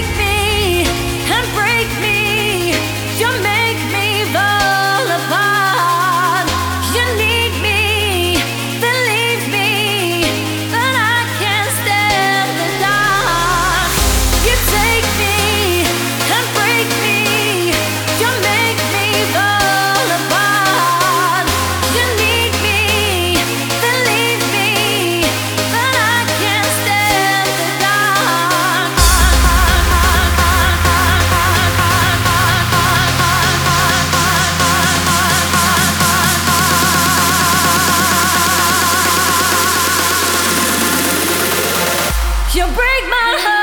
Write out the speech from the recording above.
make me You break my heart.